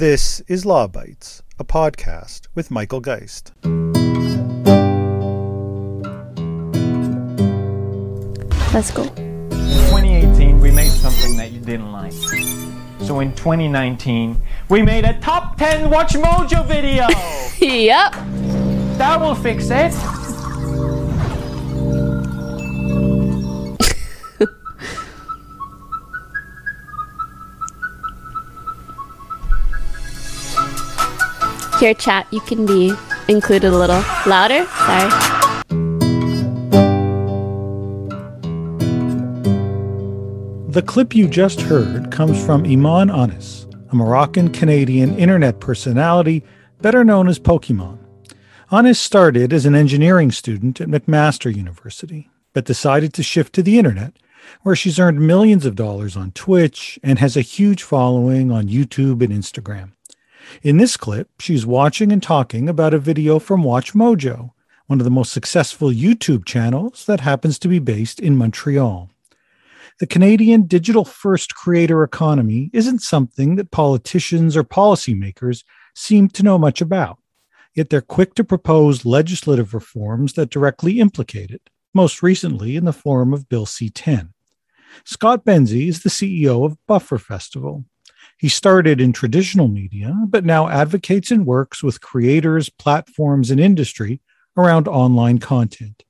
This is Law Bytes, a podcast with Michael Geist. Let's go. In 2018, we made something that you didn't like. So in 2019, we made a top 10 Watch Mojo video. Yep. that will fix it. Here, chat, you can be included a little louder. Sorry. The clip you just heard comes from Imane Anys, a Moroccan Canadian internet personality better known as Pokimane. Anys started as an engineering student at McMaster University, but decided to shift to the internet, where she's earned millions of dollars on Twitch and has a huge following on YouTube and Instagram. In this clip, she's watching and talking about a video from Watch Mojo, one of the most successful YouTube channels that happens to be based in Montreal. The Canadian digital first creator economy isn't something that politicians or policymakers seem to know much about, yet they're quick to propose legislative reforms that directly implicate it, most recently in the form of Bill C 10. Scott Benzie is the CEO of Buffer Festival, he started in traditional media, but now advocates and works with creators, platforms, and industry around online content.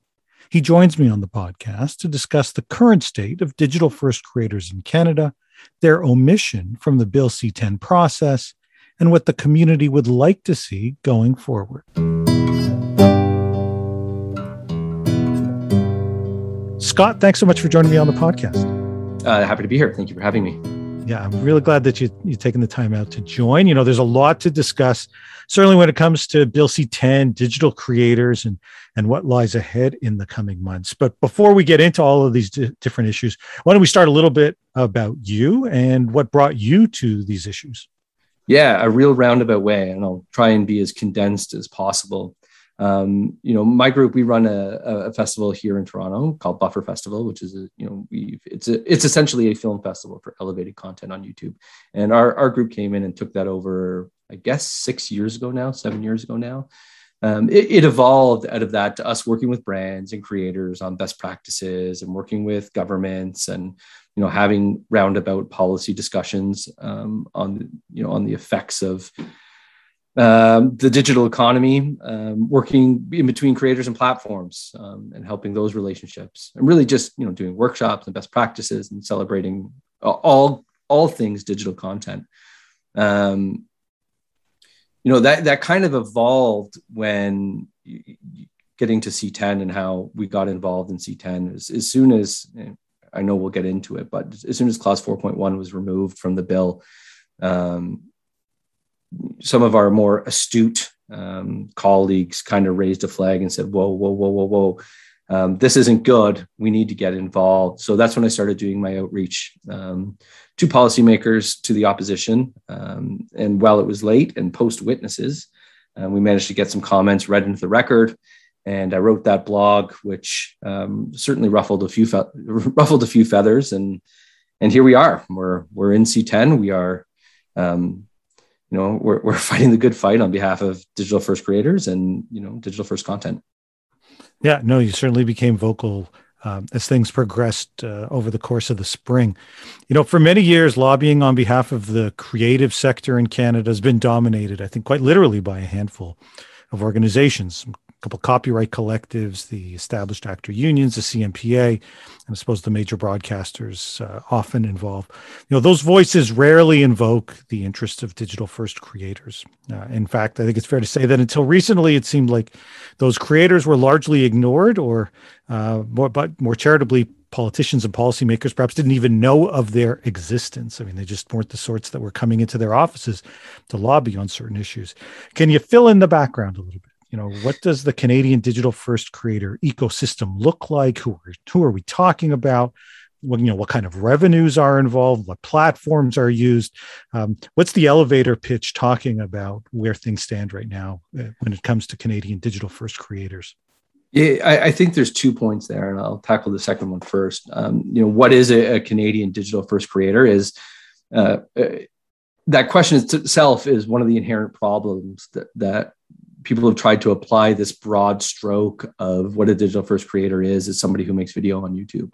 He joins me on the podcast to discuss the current state of digital first creators in Canada, their omission from the Bill C 10 process, and what the community would like to see going forward. Scott, thanks so much for joining me on the podcast. Uh, happy to be here. Thank you for having me yeah, I'm really glad that you you've taken the time out to join. You know, there's a lot to discuss, certainly when it comes to Bill C10, digital creators, and and what lies ahead in the coming months. But before we get into all of these d- different issues, why don't we start a little bit about you and what brought you to these issues? Yeah, a real roundabout way, and I'll try and be as condensed as possible um, you know, my group we run a, a, festival here in Toronto called Buffer Festival, which is a you know we it's a it's essentially a film festival for elevated content on YouTube, and our our group came in and took that over. I guess six years ago now, seven years ago now. Um, it, it, evolved out of that to us working with brands and creators on best practices and working with governments and you know having roundabout policy discussions um, on you know on the effects of um, the digital economy, um, working in between creators and platforms, um, and helping those relationships, and really just you know doing workshops and best practices and celebrating all all things digital content. Um, you know that that kind of evolved when getting to C10 and how we got involved in C10 as, as soon as I know we'll get into it, but as soon as clause 4.1 was removed from the bill, um, some of our more astute um, colleagues kind of raised a flag and said, whoa, whoa, whoa, whoa, whoa. Um, this isn't good. We need to get involved. So that's when I started doing my outreach um, to policymakers, to the opposition. Um, and while it was late and post witnesses, uh, we managed to get some comments read into the record. And I wrote that blog, which um, certainly ruffled a few fe- ruffled a few feathers. And and here we are. We're we're in C10. We are um, you know we're, we're fighting the good fight on behalf of digital first creators and you know digital first content yeah no you certainly became vocal um, as things progressed uh, over the course of the spring. You know, for many years, lobbying on behalf of the creative sector in Canada has been dominated, I think, quite literally by a handful of organizations, couple copyright collectives, the established actor unions, the CMPA, and I suppose the major broadcasters uh, often involve. You know, those voices rarely invoke the interests of digital first creators. Uh, in fact, I think it's fair to say that until recently, it seemed like those creators were largely ignored, or uh, more, but more charitably, politicians and policymakers perhaps didn't even know of their existence. I mean, they just weren't the sorts that were coming into their offices to lobby on certain issues. Can you fill in the background a little bit? You know what does the canadian digital first creator ecosystem look like who are, who are we talking about what you know what kind of revenues are involved what platforms are used um, what's the elevator pitch talking about where things stand right now uh, when it comes to canadian digital first creators yeah, I, I, think there's two points there, and I'll tackle the second one first. Um, you know, what is a, a, Canadian digital first creator? Is uh, uh that question itself is one of the inherent problems that, that people have tried to apply this broad stroke of what a digital first creator is as somebody who makes video on YouTube.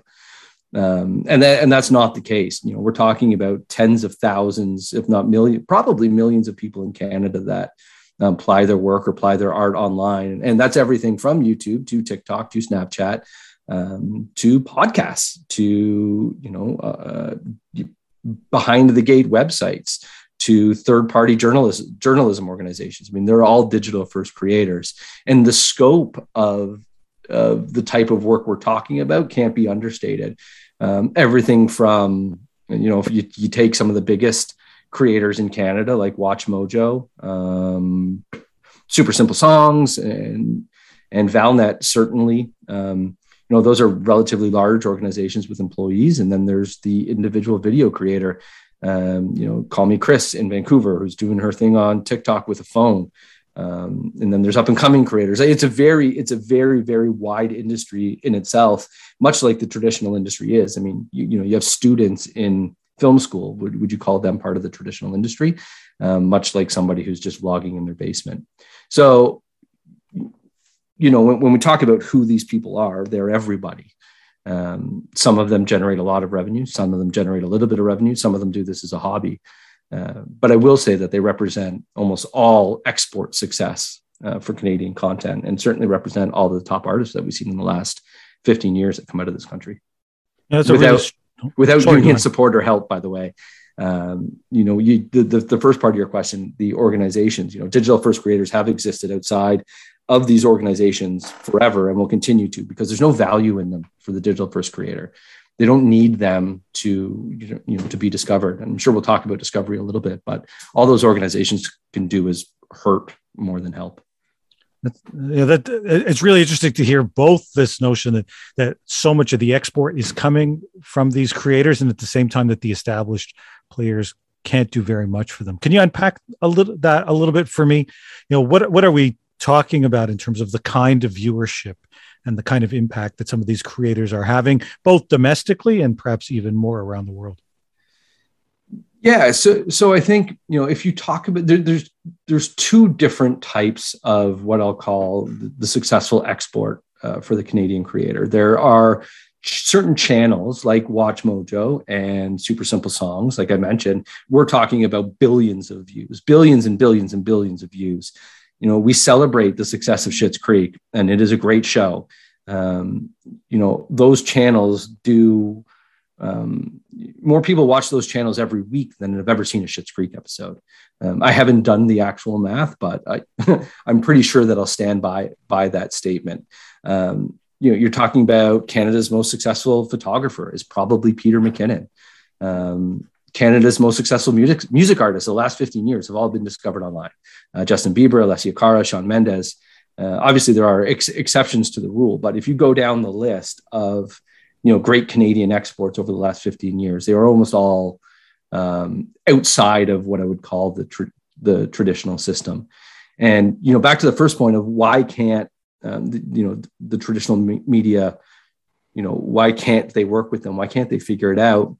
Um, and that, and that's not the case. You know, we're talking about tens of thousands, if not million, probably millions of people in Canada that um, apply their work or apply their art online, and that's everything from YouTube to TikTok to Snapchat um, to podcasts to you know uh, behind the gate websites to third party journalism journalism organizations. I mean, they're all digital first creators, and the scope of of the type of work we're talking about can't be understated. Um, everything from you know if you, you take some of the biggest creators in Canada like Watch Mojo, um, Super Simple Songs, and and Valnet certainly. Um, you know those are relatively large organizations with employees, and then there's the individual video creator um, you know, Kallmekris in Vancouver, who's doing her thing on TikTok with a phone. Um, and then there's up and coming creators. It's a very, it's a very, very wide industry in itself, much like the traditional industry is. I mean, you, you know, you have students in film school. Would, would you call them part of the traditional industry? Um, much like somebody who's just vlogging in their basement. So, you know, when, when we talk about who these people are, they're everybody. Um, some of them generate a lot of revenue. Some of them generate a little bit of revenue. Some of them do this as a hobby. Uh, but I will say that they represent almost all export success uh, for Canadian content and certainly represent all the top artists that we've seen in the last 15 years that come out of this country. without, really, without union support or help, by the way. Um, you know, you, the, the, the first part of your question, the organizations, you know, digital first creators have existed outside of these organizations forever and will continue to because there's no value in them for the digital first creator. They don't need them to you know to be discovered. I'm sure we'll talk about discovery a little bit but all those organizations can do is hurt more than help yeah, that it's really interesting to hear both this notion that that so much of the export is coming from these creators, and at the same time that the established players can't do very much for them. Can you unpack a little that a little bit for me? You know, what what are we talking about in terms of the kind of viewership and the kind of impact that some of these creators are having, both domestically and perhaps even more around the world? Yeah, so so I think you know if you talk about there, there's there's two different types of what I'll call the, the successful export uh, for the Canadian creator. There are certain channels like Watch Mojo and Super Simple Songs, like I mentioned, we're talking about billions of views, billions and billions and billions of views you know, we celebrate the success of Schitt's Creek, and it is a great show. Um, you know, those channels do um, more people watch those channels every week than have ever seen a Schitt's Creek episode. Um, I haven't done the actual math, but I, I'm pretty sure that I'll stand by by that statement. Um, you know, you're talking about Canada's most successful photographer is probably Peter McKinnon. Um, Canada's most successful music music artists the last 15 years have all been discovered online. Uh, Justin Bieber, Alessia Cara, Shawn Mendes. Uh, obviously, there are ex- exceptions to the rule, but if you go down the list of you know great Canadian exports over the last 15 years, they are almost all um, outside of what I would call the tr- the traditional system. And you know, back to the first point of why can't um, the, you know the traditional me- media, you know, why can't they work with them? Why can't they figure it out?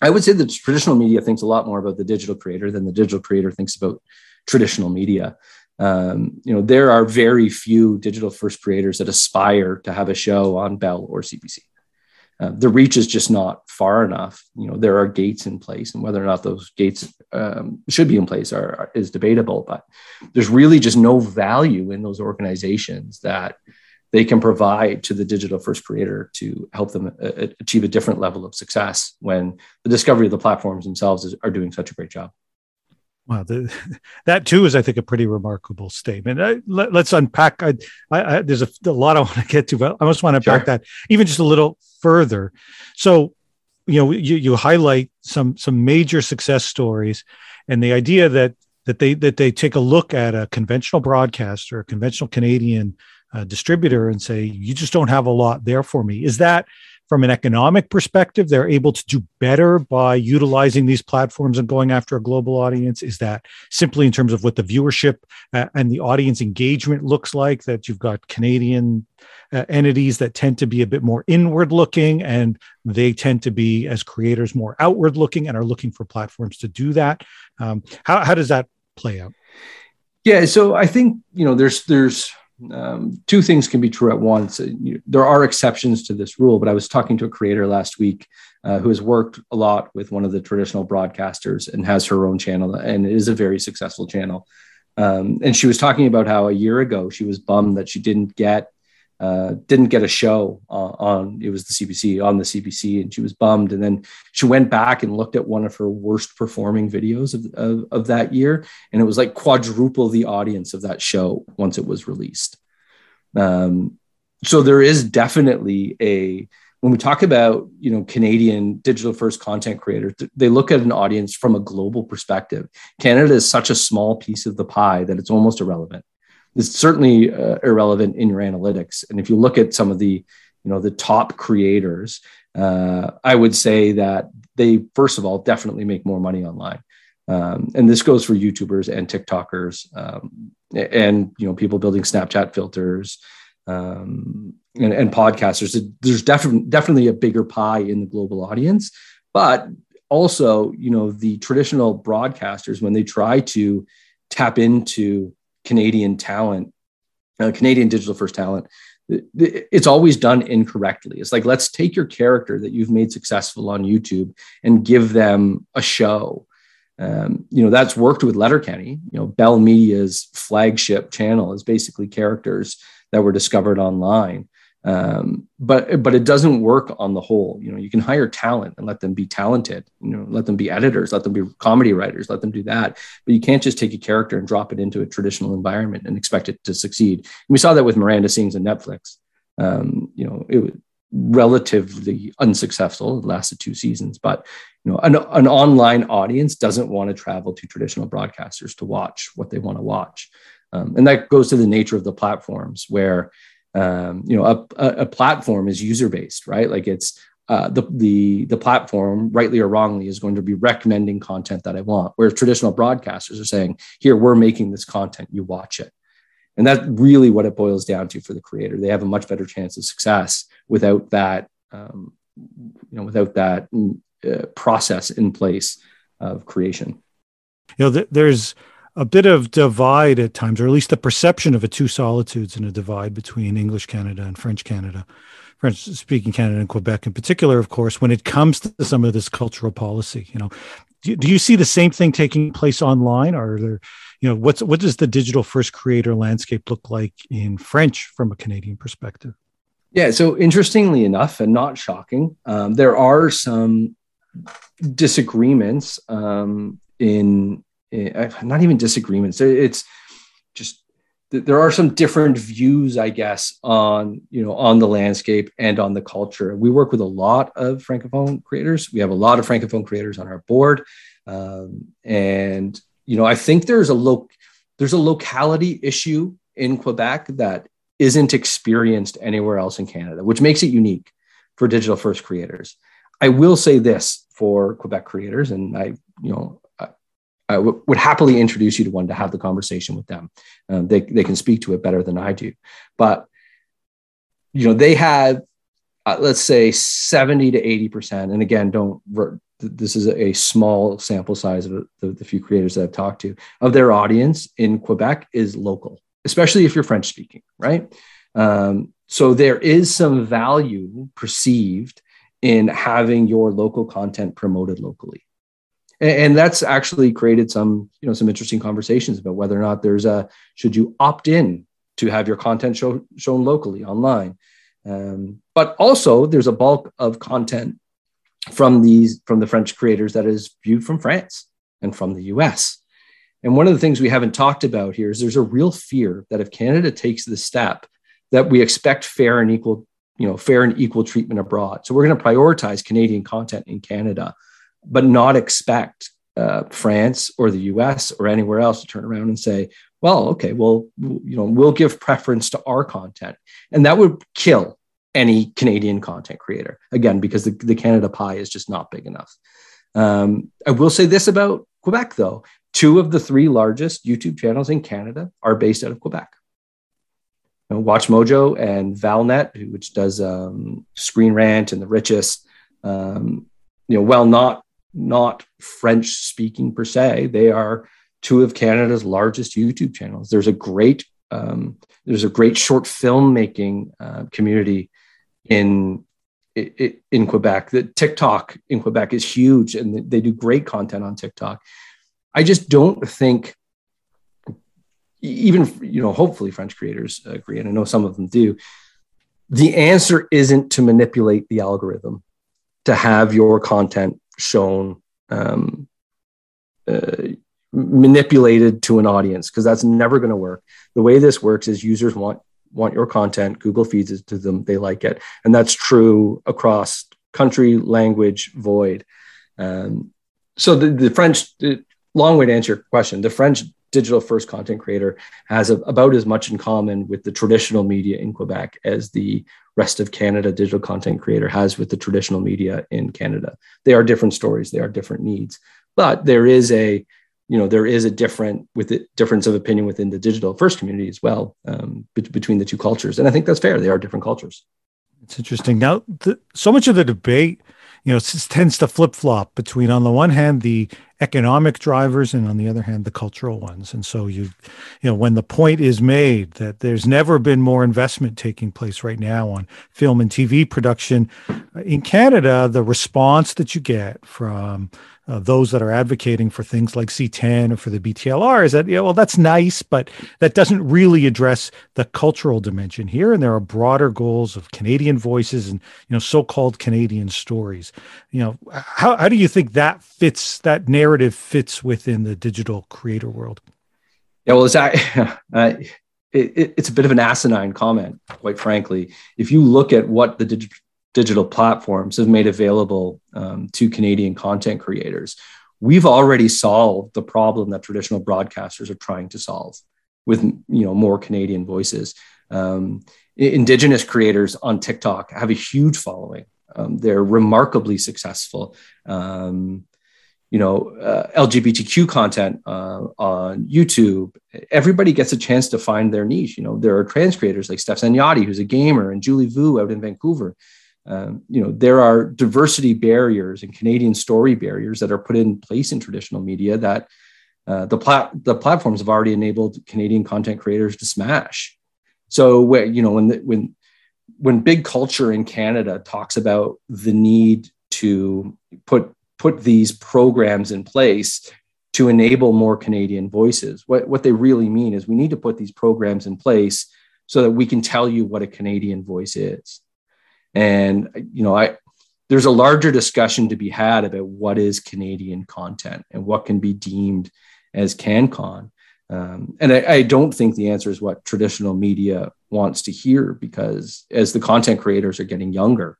I would say the traditional media thinks a lot more about the digital creator than the digital creator thinks about traditional media. Um, you know, there are very few digital first creators that aspire to have a show on Bell or CBC. Uh, the reach is just not far enough. You know, there are gates in place, and whether or not those gates um, should be in place are, are, is debatable. But there's really just no value in those organizations that they can provide to the digital first creator to help them uh, achieve a different level of success when the discovery of the platforms themselves is, are doing such a great job. Wow, the, that too is, I think, a pretty remarkable statement. I, let, us unpack. I, I, there's a, a, lot I want to get to, but I just want to unpack sure. that even just a little further. So, you know, you, you highlight some some major success stories, and the idea that that they that they take a look at a conventional broadcaster, a conventional Canadian uh, distributor and say, you just don't have a lot there for me. Is that from an economic perspective, they're able to do better by utilizing these platforms and going after a global audience? Is that simply in terms of what the viewership uh, and the audience engagement looks like? That you've got Canadian uh, entities that tend to be a bit more inward looking and they tend to be as creators more outward looking and are looking for platforms to do that um, how, how does that play out yeah so i think you know there's there's um, two things can be true at once. Uh, there are exceptions to this rule, but I was talking to a creator last week uh, who has worked a lot with one of the traditional broadcasters and has her own channel, and is a very successful channel. Um, and she was talking about how a year ago she was bummed that she didn't get uh, didn't get a show on, on, it was the CBC on the CBC and she was bummed. And then she went back and looked at one of her worst performing videos of, of, of, that year and it was like quadruple the audience of that show once it was released. Um, so there is definitely a when we talk about you know Canadian digital first content creators, they look at an audience from a global perspective. Canada is such a small piece of the pie that it's almost irrelevant is certainly uh, irrelevant in your analytics. And if you look at some of the, you know, the top creators, uh, I would say that they, first of all, definitely make more money online. Um, and this goes for YouTubers and TikTokers, um, and you know, people building Snapchat filters um, and, and podcasters. There's definitely definitely a bigger pie in the global audience, but also, you know, the traditional broadcasters when they try to tap into Canadian talent, uh, Canadian digital first talent, it's always done incorrectly. It's like, let's take your character that you've made successful on YouTube and give them a show. Um, you know, that's worked with Letterkenny. You know, Bell Media's flagship channel is basically characters that were discovered online um, but but it doesn't work on the whole. You know you can hire talent and let them be talented you know let them be editors let them be comedy writers let them do that. But you can't just take a character and drop it into a traditional environment and expect it to succeed. And we saw that with miranda sings on netflix. Um, you know it was relatively unsuccessful it lasted two seasons but you know an, an online audience doesn't want to travel to traditional broadcasters to watch what they want to watch. Um, and that goes to the nature of the platforms where um, you know a, a platform is user based right? Like it's uh, the the the platform rightly or wrongly is going to be recommending content that i want whereas traditional broadcasters are saying here we're making this content. You watch it. And that's really what it boils down to for the creator. They have a much better chance of success without that um, you know without that uh, process in place of creation. You know th- there's a bit of divide at times, or at least the perception of a two solitudes and a divide between English Canada and French Canada, French speaking Canada and Quebec in particular, of course, when it comes to some of this cultural policy. You know, do, do you see the same thing taking place online, or are there, you know, what's what does the digital first creator landscape look like in French from a Canadian perspective? Yeah, so interestingly enough, and not shocking, um, there are some disagreements um, in not even disagreements. It's just there are some different views, I guess, on you know on the landscape and on the culture. We work with a lot of francophone creators. We have a lot of francophone creators on our board, um, and you know I think there's a loc there's a locality issue in Quebec that isn't experienced anywhere else in Canada, which makes it unique for digital first creators. I will say this for Quebec creators, and I you know would happily introduce you to one to have the conversation with them. Um, they, they can speak to it better than I do. But, you know, they have, uh, let's say 70 to 80%. And again, don't, this is a small sample size of the, the few creators that I've talked to of their audience in Quebec is local, especially if you're French speaking, right? Um, so there is some value perceived in having your local content promoted locally and, and that's actually created some you know some interesting conversations about whether or not there's a should you opt in to have your content show, shown locally online. Um, but also there's a bulk of content from these from the french creators that is viewed from france and from the us and one of the things we haven't talked about here is there's a real fear that if canada takes the step that we expect fair and equal you know fair and equal treatment abroad. So we're going to prioritize canadian content in canada but not expect uh, France or the US or anywhere else to turn around and say, well, okay, well, you know, we'll give preference to our content. And that would kill any Canadian content creator. Again, because the, the Canada pie is just not big enough. Um, I will say this about Quebec, though. Two of the three largest YouTube channels in Canada are based out of Quebec. Watch Mojo and Valnet, which does um, Screen Rant and The Richest. Um, you know, while not not French speaking per se, they are two of Canada's largest YouTube channels. There's a great um, there's a great short filmmaking uh, community in in Quebec. The TikTok in Quebec is huge, and they do great content on TikTok. I just don't think, even you know, hopefully French creators agree, and I know some of them do. The answer isn't to manipulate the algorithm to have your content shown um, uh, manipulated to an audience because that's never going to work. The way this works is users want want your content, Google feeds it to them, they like it, and that's true across country, language, void. Um, so the, the French, the long way to answer your question, the French digital first content creator has a, about as much in common with the traditional media in Quebec as the rest of Canada digital content creator has with the traditional media in Canada. They are different stories, they are different needs, but there is a you know there is a different with the difference of opinion within the digital first community as well um, be- between the two cultures and i think that's fair they are different cultures it's interesting now the, so much of the debate you know tends to flip-flop between on the one hand the economic drivers and on the other hand the cultural ones. And so you you know when the point is made that there's never been more investment taking place right now on film and tv production uh, in canada the response that you get from uh, those that are advocating for things like C10 or for the BTLR is that, yeah, well, that's nice, but that doesn't really address the cultural dimension here. And there are broader goals of Canadian voices and, you know, so-called Canadian stories. You know, how, how do you think that fits, that narrative fits within the digital creator world? Yeah, well, it's, uh, it, it's a bit of an asinine comment, quite frankly. If you look at what the digital digital platforms have made available um, to Canadian content creators. We've already solved the problem that traditional broadcasters are trying to solve with you know more Canadian voices. Um, indigenous creators on TikTok have a huge following. Um, they're remarkably successful. Um, you know, uh, LGBTQ content uh, on YouTube. Everybody gets a chance to find their niche. You know, there are trans creators like Steph Zanyotti, who's a gamer, and Julie Vu out in Vancouver um, you know there are diversity barriers and Canadian story barriers that are put in place in traditional media that uh, the plat- the platforms have already enabled Canadian content creators to smash. So where you know when the, when when big culture in Canada talks about the need to put put these programs in place to enable more Canadian voices, what what they really mean is we need to put these programs in place so that we can tell you what a Canadian voice is. And you know, I there's a larger discussion to be had about what is Canadian content and what can be deemed as CanCon. Um, and I, I, don't think the answer is what traditional media wants to hear because as the content creators are getting younger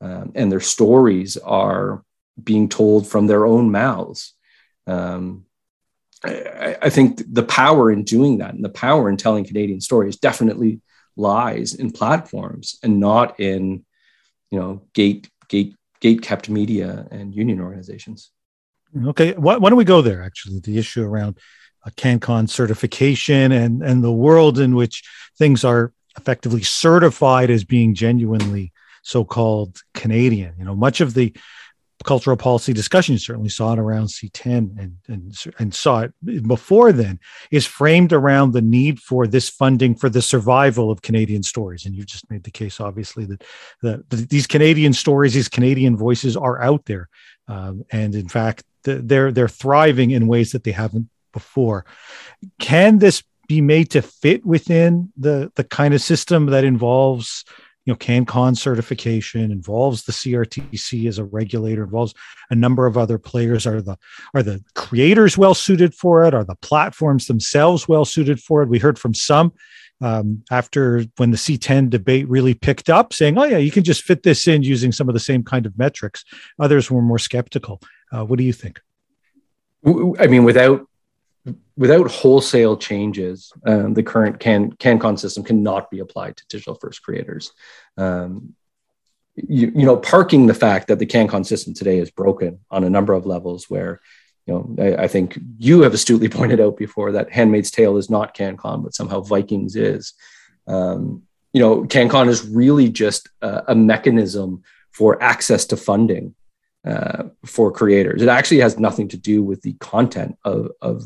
um, and their stories are being told from their own mouths, um, I, I, think the power in doing that and the power in telling Canadian stories definitely lies in platforms and not in you know gate gate gate kept media and union organizations. Okay why, why, don't we go there actually the issue around a cancon certification and and the world in which things are effectively certified as being genuinely so-called canadian. You know much of the cultural policy discussion, you certainly saw it around C10 and, and, and saw it before then, is framed around the need for this funding for the survival of Canadian stories. And you've just made the case, obviously, that, that, these Canadian stories, these Canadian voices are out there. Um, and in fact, they're, they're thriving in ways that they haven't before. Can this be made to fit within the, the kind of system that involves you know cancon certification involves the crtc as a regulator involves a number of other players. Are the are the creators well suited for it? Are the platforms themselves well suited for it? We heard from some um, after when the c10 debate really picked up saying oh yeah you can just fit this in using some of the same kind of metrics. Others were more skeptical. Uh, what do you think? I mean without without wholesale changes, um, the current can CanCon system cannot be applied to digital first creators. Um, you, you know, parking the fact that the CanCon system today is broken on a number of levels where, you know, I, I think you have astutely pointed out before that Handmaid's Tale is not CanCon, but somehow Vikings is. Um, you know, CanCon is really just a, a mechanism for access to funding uh, for creators. It actually has nothing to do with the content of, of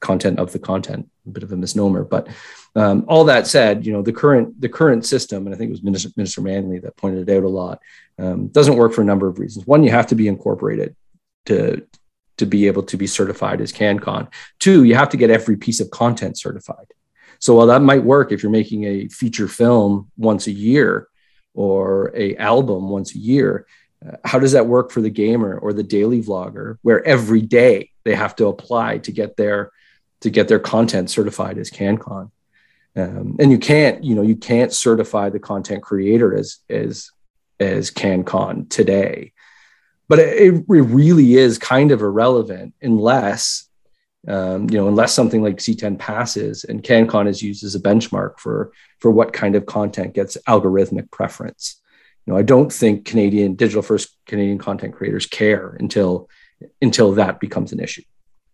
content of the content. A bit of a misnomer, but um, all that said, you know the current the current system, and I think it was Minister, Minister Manley that pointed it out a lot, um, doesn't work for a number of reasons. One, you have to be incorporated to to be able to be certified as CanCon. Two, you have to get every piece of content certified. So while that might work if you're making a feature film once a year or a album once a year, uh, how does that work for the gamer or the daily vlogger where every day they have to apply to get their to get their content certified as CanCon? Um, and you can't, you know, you can't certify the content creator as as as CanCon today. But it, it really is kind of irrelevant unless um, you know, unless something like C10 passes and CanCon is used as a benchmark for for what kind of content gets algorithmic preference. You know, I don't think Canadian digital first Canadian content creators care until until that becomes an issue.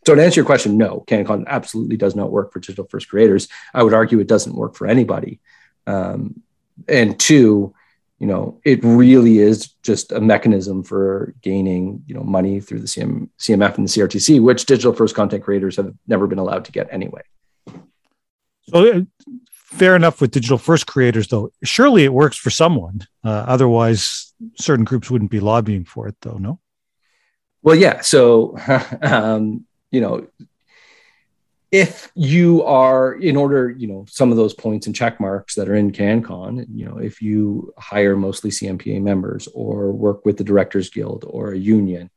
So to answer your question, no, CanCon absolutely does not work for digital first creators. I would argue it doesn't work for anybody. Um, and two, you know, it really is just a mechanism for gaining, you know, money through the CM, CMF and the CRTC, which digital first content creators have never been allowed to get anyway. So uh, fair enough with digital first creators, though. Surely it works for someone. Uh, otherwise, certain groups wouldn't be lobbying for it, though. No. Well, yeah. So, um, you know, if you are in order you know some of those points and check marks that are in cancon you know if you hire mostly cmpa members or work with the directors guild or a union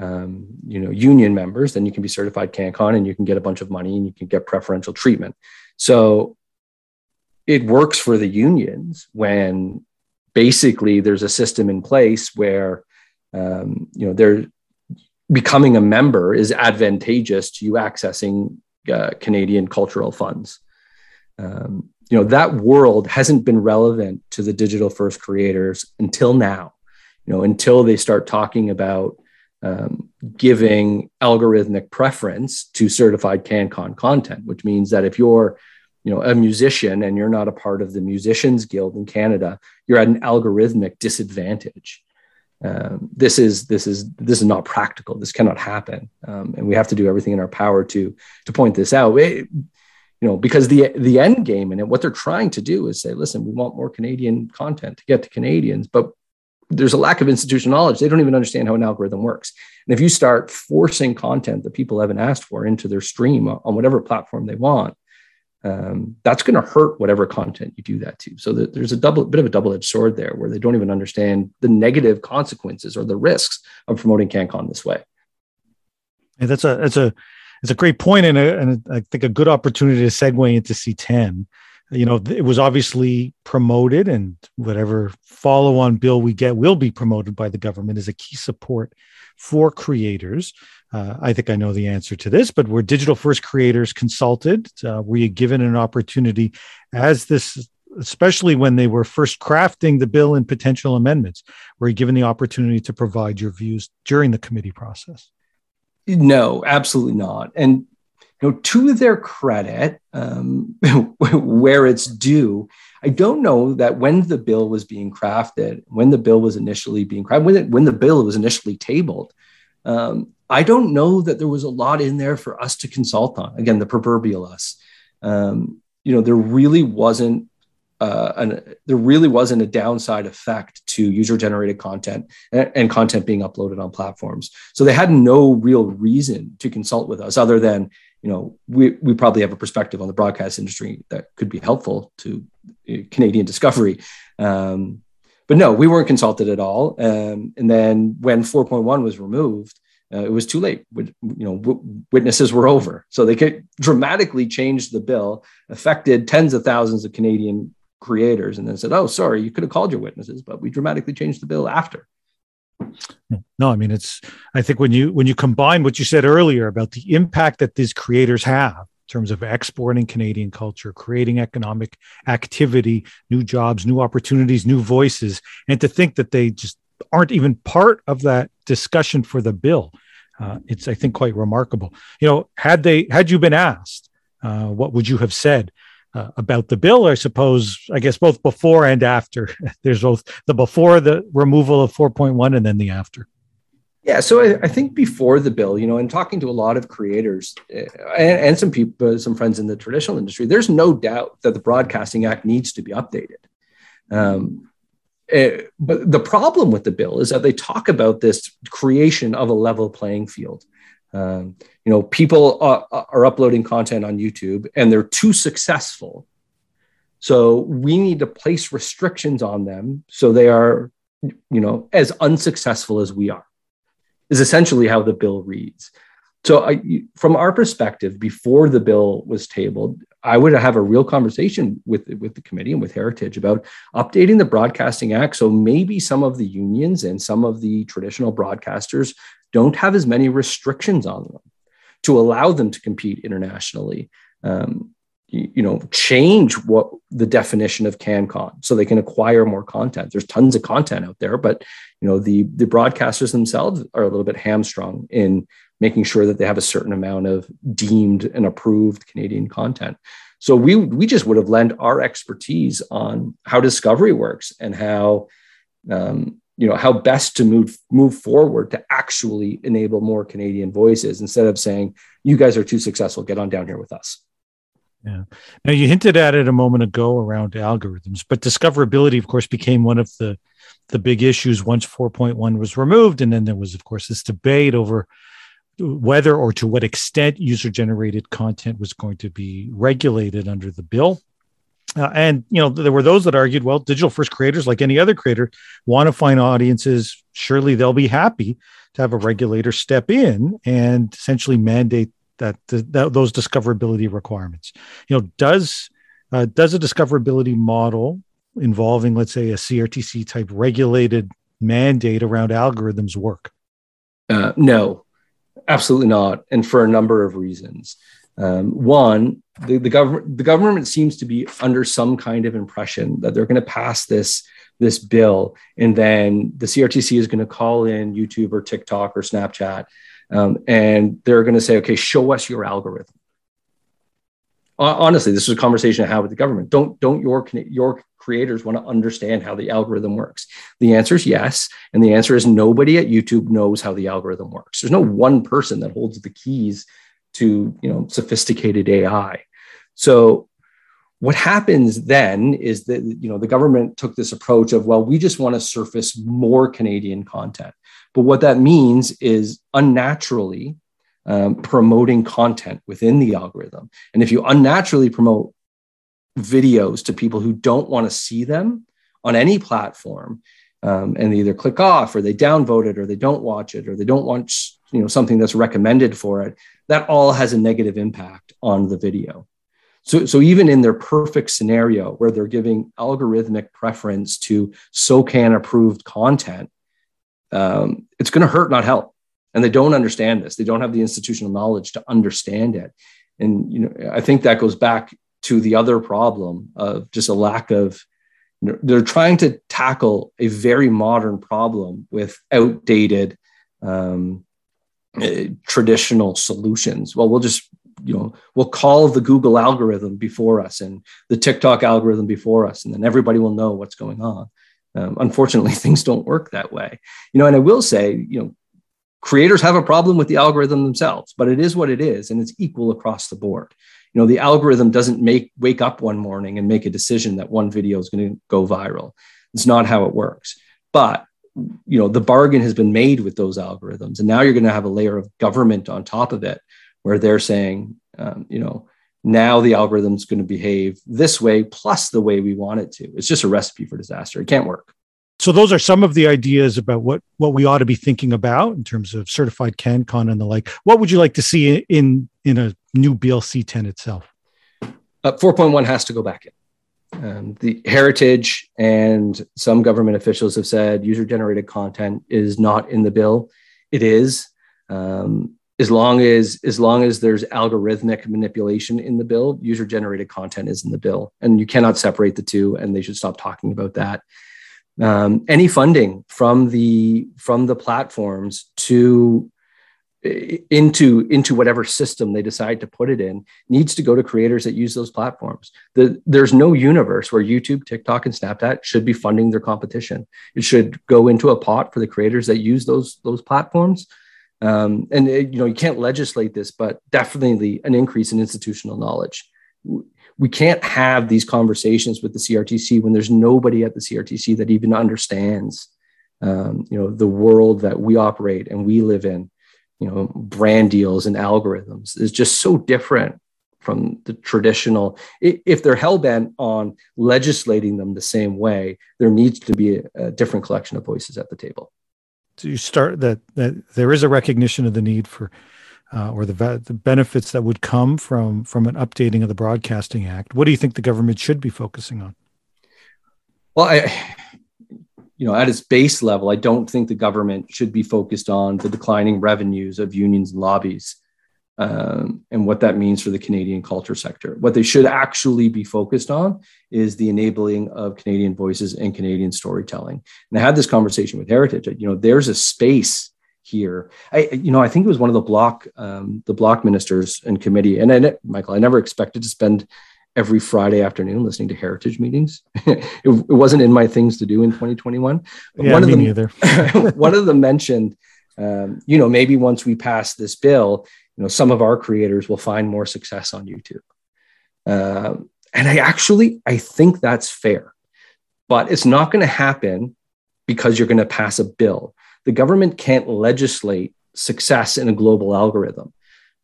um, you know union members then you can be certified cancon and you can get a bunch of money and you can get preferential treatment. So it works for the unions when basically there's a system in place where um, you know they're becoming a member is advantageous to you accessing uh, Canadian cultural funds. Um, you know that world hasn't been relevant to the digital first creators until now. You know until they start talking about um, giving algorithmic preference to certified CanCon content, which means that if you're you know a musician and you're not a part of the musicians guild in canada you're at an algorithmic disadvantage um, this is this is this is not practical. This cannot happen, um, and we have to do everything in our power to to point this out. It, you know, because the the end game and what they're trying to do is say, listen, we want more Canadian content to get to Canadians, but there's a lack of institutional knowledge. They don't even understand how an algorithm works. And if you start forcing content that people haven't asked for into their stream on whatever platform they want, um, that's going to hurt whatever content you do that to. So that there's a double bit of a double edged sword there where they don't even understand the negative consequences or the risks of promoting CanCon this way. Yeah, that's a that's a it's a great point and, a, and I think a good opportunity to segue into C10. You know, it was obviously promoted, and whatever follow on bill we get will be promoted by the government as a key support for creators. Uh, I think I know the answer to this, but were digital first creators consulted? Uh, were you given an opportunity as this, especially when they were first crafting the bill and potential amendments? Were you given the opportunity to provide your views during the committee process? No, absolutely not. And you know, to their credit, um, where it's due, I don't know that when the bill was being crafted, when the bill was initially being crafted, when, it, when the bill was initially tabled, um, I don't know that there was a lot in there for us to consult on. Again, the proverbial us. Um, you know, there really wasn't uh, an, there really wasn't a downside effect to user generated content and, and, content being uploaded on platforms. So they had no real reason to consult with us other than, you know, we, we probably have a perspective on the broadcast industry that could be helpful to uh, Canadian discovery. Um, but no, we weren't consulted at all. Um, and then when 4.1 was removed, uh, it was too late. You know, w- witnesses were over, so they could dramatically change the bill, affected tens of thousands of Canadian creators, and then said, "Oh, sorry, you could have called your witnesses, but we dramatically changed the bill after." No, I mean it's. I think when you when you combine what you said earlier about the impact that these creators have terms of exporting Canadian culture, creating economic activity, new jobs, new opportunities, new voices, and to think that they just aren't even part of that discussion for the bill, uh, it's I think quite remarkable. You know, had they had you been asked, uh, what would you have said? uh, about the bill, I suppose, I guess both before and after. There's both the before the removal of 4.1 and then the after. Yeah, so I, I, think before the bill, you know, and talking to a lot of creators uh, and, and, some people, some friends in the traditional industry, there's no doubt that the Broadcasting Act needs to be updated. Um, uh, but the problem with the bill is that they talk about this creation of a level playing field. Um, you know, people are, are uploading content on YouTube and they're too successful. So we need to place restrictions on them so they are, you know, as unsuccessful as we are, is essentially how the bill reads. So, I, from our perspective, before the bill was tabled, I would have a real conversation with, with the committee and with Heritage about updating the Broadcasting Act. So maybe some of the unions and some of the traditional broadcasters don't have as many restrictions on them to allow them to compete internationally. Um, you, you, know, change what the definition of CanCon so they can acquire more content. There's tons of content out there, but you know, the the broadcasters themselves are a little bit hamstrung in making sure that they have a certain amount of deemed and approved Canadian content. So we we just would have lent our expertise on how discovery works and how um, you know how best to move move forward to actually enable more Canadian voices instead of saying you guys are too successful, get on down here with us. Yeah. Now you hinted at it a moment ago around algorithms, but discoverability, of course, became one of the the big issues once 4.1 was removed, and then there was, of course, this debate over whether or to what extent user generated content was going to be regulated under the bill. Uh, and you know there were those that argued well digital first creators like any other creator want to find audiences surely they'll be happy to have a regulator step in and essentially mandate that, that those discoverability requirements you know does uh, does a discoverability model involving let's say a crtc type regulated mandate around algorithms work uh, no absolutely not and for a number of reasons um, one, the, the government the government seems to be under some kind of impression that they're going to pass this this bill, and then the CRTC is going to call in YouTube or TikTok or Snapchat, um, and they're going to say, "Okay, show us your algorithm." Honestly, this is a conversation I have with the government. Don't don't your your creators want to understand how the algorithm works? The answer is yes, and the answer is nobody at YouTube knows how the algorithm works. There's no one person that holds the keys to you know sophisticated AI. So what happens then is that you know the government took this approach of well we just want to surface more Canadian content, but what that means is unnaturally um, promoting content within the algorithm. And if you unnaturally promote videos to people who don't want to see them on any platform, um, and they either click off or they downvote it or they don't watch it or they don't want you know something that's recommended for it that all has a negative impact on the video so, so even in their perfect scenario where they're giving algorithmic preference to SOCAN approved content, um, it's going to hurt, not help. And they don't understand this. They don't have the institutional knowledge to understand it. And you know, I think that goes back to the other problem of just a lack of. They're trying to tackle a very modern problem with outdated um, uh, traditional solutions. Well, we'll just you know we'll call the Google algorithm before us and the TikTok algorithm before us, and then everybody will know what's going on. Um, unfortunately, things don't work that way. You know, and I will say, you know, creators have a problem with the algorithm themselves, but it is what it is, and it's equal across the board. You know, the algorithm doesn't make wake up one morning and make a decision that one video is going to go viral. It's not how it works. But you know the bargain has been made with those algorithms and now you're going to have a layer of government on top of it where they're saying um, you know now the algorithm's going to behave this way plus the way we want it to it's just a recipe for disaster it can't work so those are some of the ideas about what what we ought to be thinking about in terms of certified cancon and the like what would you like to see in in a new bill c10 itself uh, 4.1 has to go back in Um, the heritage and some government officials have said user generated content is not in the bill. It is. Um, as long as as long as there's algorithmic manipulation in the bill, user generated content is in the bill, and you cannot separate the two. And they should stop talking about that. Um, any funding from the from the platforms to into into whatever system they decide to put it in needs to go to creators that use those platforms. The, there's no universe where youtube tiktok and snapchat should be funding their competition. It should go into a pot for the creators that use those those platforms. Um, and it, you know you can't legislate this but definitely an increase in institutional knowledge. We can't have these conversations with the crtc when there's nobody at the crtc that even understands um, you know the world that we operate and we live in you know brand deals and algorithms is just so different from the traditional. If they're hell-bent on legislating them the same way there needs to be a, a different collection of voices at the table. So you start that that there is a recognition of the need for uh, or the the benefits that would come from from an updating of the broadcasting act. What do you think the government should be focusing on? Well i you know, at its base level, I don't think the government should be focused on the declining revenues of unions and lobbies um, and what that means for the Canadian culture sector. What they should actually be focused on is the enabling of Canadian voices and Canadian storytelling. And I had this conversation with Heritage. You know, there's a space here. I, you know, I think it was one of the Bloc, um, the Bloc ministers and committee. And I, Michael, I never expected to spend every Friday afternoon listening to heritage meetings. it, it, wasn't in my things to do in 2021. But yeah, one me of them, neither. one of them mentioned, um, you know, maybe once we pass this bill, you know, some of our creators will find more success on YouTube. Um, and I actually, I think that's fair, but it's not going to happen because you're going to pass a bill. The government can't legislate success in a global algorithm.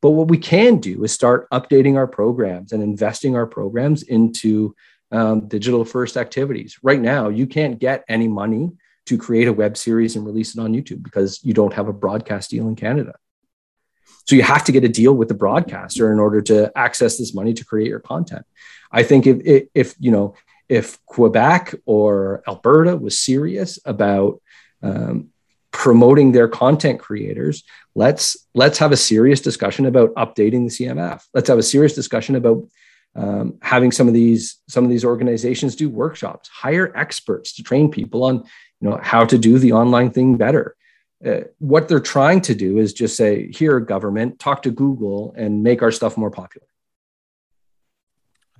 But what we can do is start updating our programs and investing our programs into um, digital first activities. Right now, you can't get any money to create a web series and release it on YouTube because you don't have a broadcast deal in Canada. So you have to get a deal with the broadcaster in order to access this money to create your content. I think if, if, you know if Quebec or Alberta was serious about um, promoting their content creators let's let's have a serious discussion about updating the cmf let's have a serious discussion about um, having some of these some of these organizations do workshops hire experts to train people on you know how to do the online thing better. Uh, what they're trying to do is just say here government talk to google and make our stuff more popular.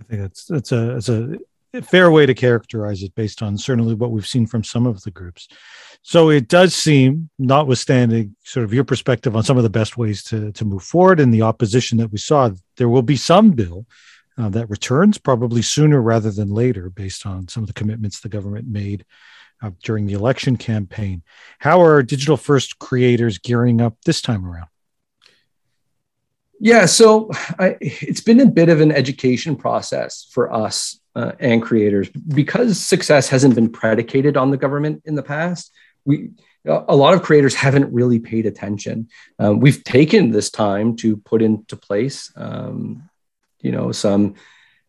I think that's that's a that's a fair way to characterize it based on certainly what we've seen from some of the groups so it does seem, notwithstanding sort of your perspective on some of the best ways to, to move forward and the opposition that we saw, there will be some bill uh, that returns probably sooner rather than later based on some of the commitments the government made uh, during the election campaign. How are digital first creators gearing up this time around? Yeah, so I, it's been a bit of an education process for us uh, and creators because success hasn't been predicated on the government in the past we a lot of creators haven't really paid attention. Um, we've taken this time to put into place, um, you know, some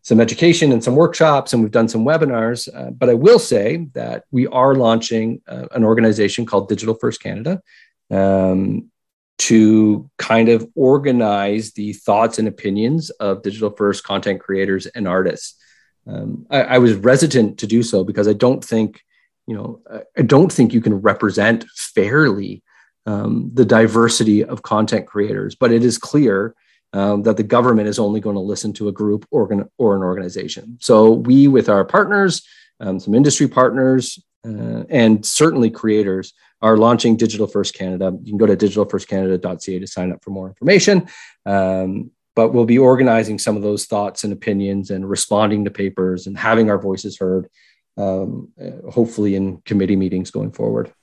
some education and some workshops, and we've done some webinars. Uh, but I will say that we are launching uh, an organization called Digital First Canada um, to kind of organize the thoughts and opinions of digital first content creators and artists. Um, I, I was reticent to do so because I don't think you know, I don't think you can represent fairly um, the diversity of content creators, but it is clear um, that the government is only going to listen to a group organ- or an organization. So we, with our partners, um, some industry partners, uh, and certainly creators, are launching Digital First Canada. You can go to digitalfirstcanada.ca to sign up for more information. Um, but we'll be organizing some of those thoughts and opinions and responding to papers and having our voices heard um, hopefully in committee meetings going forward.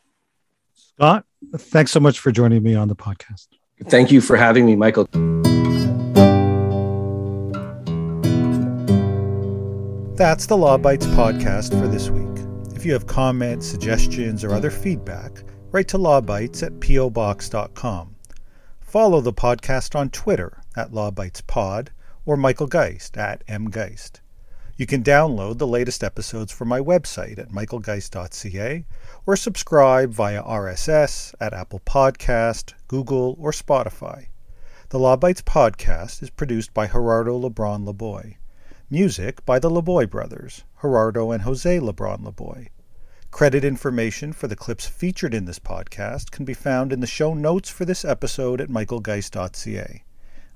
Scott, thanks so much for joining me on the podcast. Thank you for having me, Michael. That's the Law Bytes podcast for this week. If you have comments, suggestions, or other feedback, write to lawbytes at pobox.com. Follow the podcast on Twitter at lawbytespod or Michael Geist at mgeist. You can download the latest episodes from my website at michaelgeist.ca or subscribe via RSS at Apple Podcast, Google, or Spotify. The Law Bytes podcast is produced by Gerardo Lebron Laboy. Music by the Laboy brothers, Gerardo and Jose Lebron Laboy. Credit information for the clips featured in this podcast can be found in the show notes for this episode at michaelgeist.ca.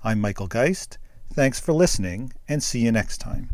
I'm Michael Geist. Thanks for listening, and see you next time.